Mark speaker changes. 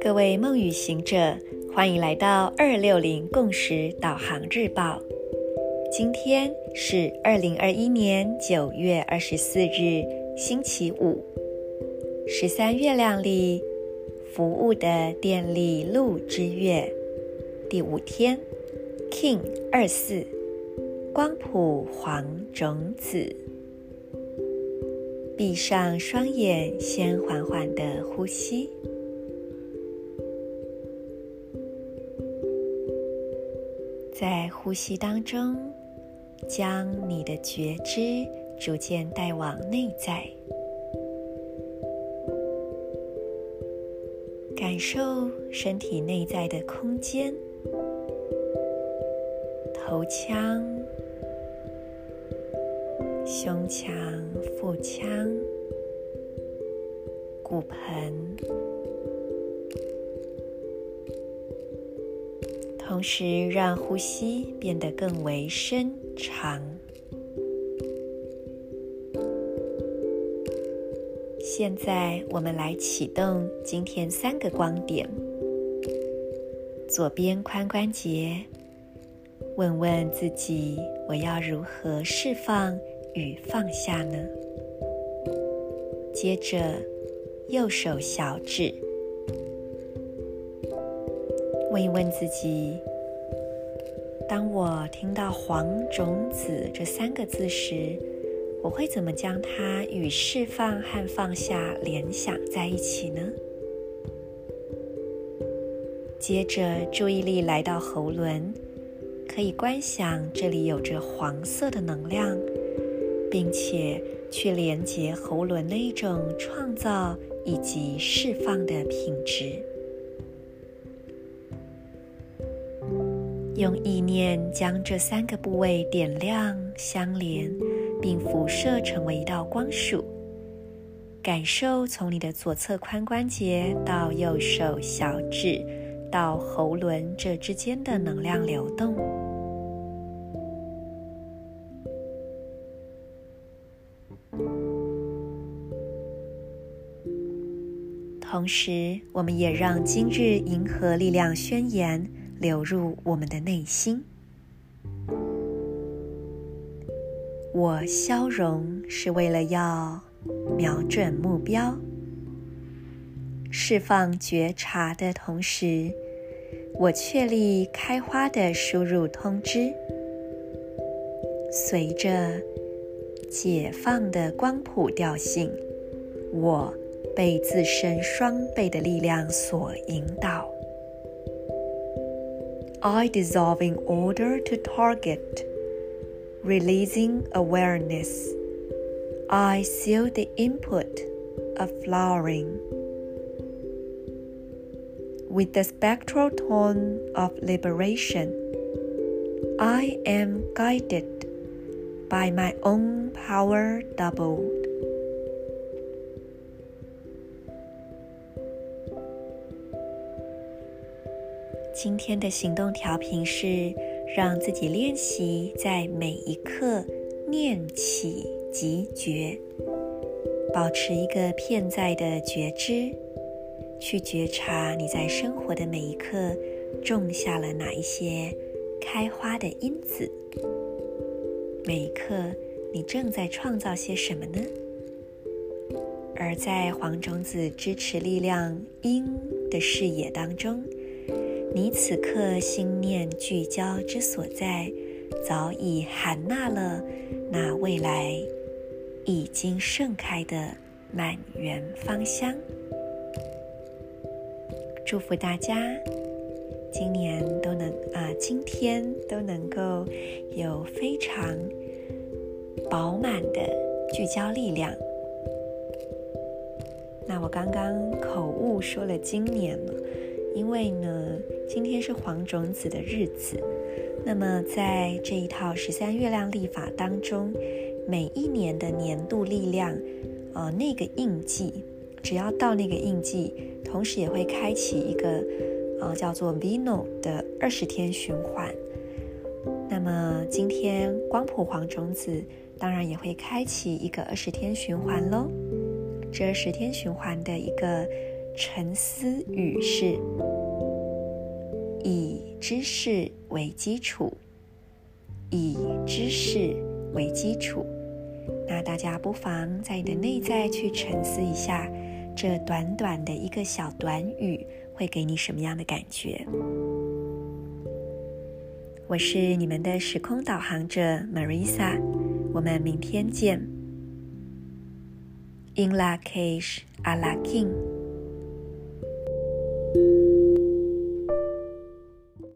Speaker 1: 各位梦与行者，欢迎来到二六零共识导航日报。今天是二零二一年九月二十四日，星期五，十三月亮里服务的电力路之月第五天，King 二四，光谱黄种子。闭上双眼，先缓缓的呼吸，在呼吸当中，将你的觉知逐渐带往内在，感受身体内在的空间，头腔、胸腔、腹腔、骨盆，同时让呼吸变得更为深长。现在，我们来启动今天三个光点：左边髋关节，问问自己，我要如何释放与放下呢？接着，右手小指，问一问自己：当我听到“黄种子”这三个字时，我会怎么将它与释放和放下联想在一起呢？接着，注意力来到喉轮，可以观想这里有着黄色的能量。并且去连接喉轮的一种创造以及释放的品质，用意念将这三个部位点亮相连，并辐射成为一道光束，感受从你的左侧髋关节到右手小指到喉轮这之间的能量流动。同时，我们也让今日银河力量宣言流入我们的内心。我消融是为了要瞄准目标，释放觉察的同时，我确立开花的输入通知，随着解放的光谱调性，我。被自身双倍的力量所引导。I dissolve in order to target, releasing awareness. I seal the input of flowering. With the spectral tone of liberation, I am guided by my own power doubled. 今天的行动调频是让自己练习在每一刻念起即觉，保持一个片在的觉知，去觉察你在生活的每一刻种下了哪一些开花的因子，每一刻你正在创造些什么呢？而在黄种子支持力量因的视野当中。你此刻心念聚焦之所在，早已含纳了那未来已经盛开的满园芳香。祝福大家，今年都能啊，今天都能够有非常饱满的聚焦力量。那我刚刚口误说了今年了。因为呢，今天是黄种子的日子，那么在这一套十三月亮历法当中，每一年的年度力量，呃，那个印记，只要到那个印记，同时也会开启一个，呃，叫做 Vino 的二十天循环。那么今天光谱黄种子，当然也会开启一个二十天循环喽。这二十天循环的一个沉思语是：以知识为基础，以知识为基础。那大家不妨在你的内在去沉思一下，这短短的一个小短语会给你什么样的感觉？我是你们的时空导航者 Marisa，我们明天见。In Lak'ech Ala king you